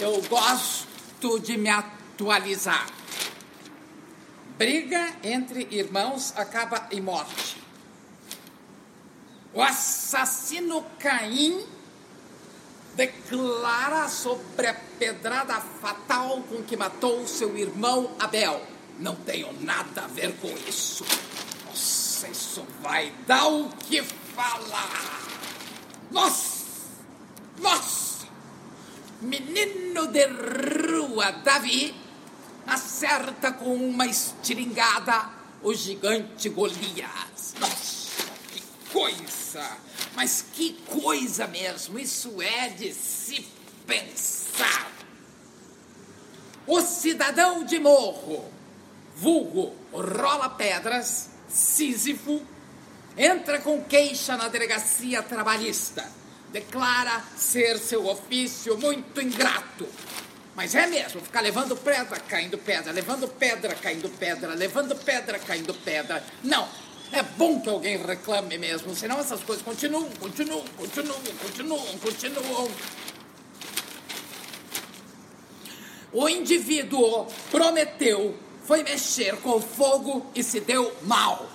Eu gosto de me atualizar. Briga entre irmãos acaba em morte. O assassino Caim declara sobre a pedrada fatal com que matou seu irmão Abel. Não tenho nada a ver com isso. Nossa, isso vai dar o que falar. Nossa! Nossa! Menino de rua Davi acerta com uma estiringada o gigante Golias. Nossa, que coisa! Mas que coisa mesmo! Isso é de se pensar. O cidadão de morro, vulgo rola pedras, Sísifo, entra com queixa na delegacia trabalhista. Declara ser seu ofício muito ingrato. Mas é mesmo, ficar levando pedra, caindo pedra, levando pedra, caindo pedra, levando pedra, caindo pedra. Não, é bom que alguém reclame mesmo, senão essas coisas continuam, continuam, continuam, continuam, continuam. O indivíduo prometeu, foi mexer com o fogo e se deu mal.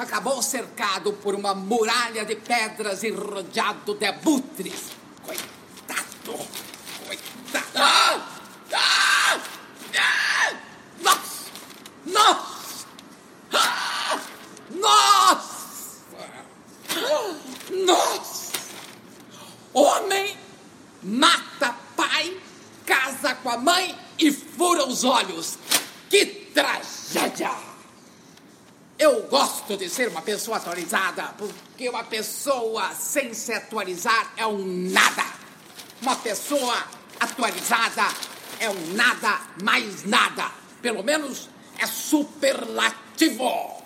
Acabou cercado por uma muralha de pedras e rodeado de abutres. Coitado! Coitado! Ah! Ah! Ah! Nossa! Nossa! Ah! Nossa! Nossa! Homem mata pai, casa com a mãe e fura os olhos. Que tragédia! Eu gosto de ser uma pessoa atualizada, porque uma pessoa sem se atualizar é um nada. Uma pessoa atualizada é um nada mais nada. Pelo menos é superlativo.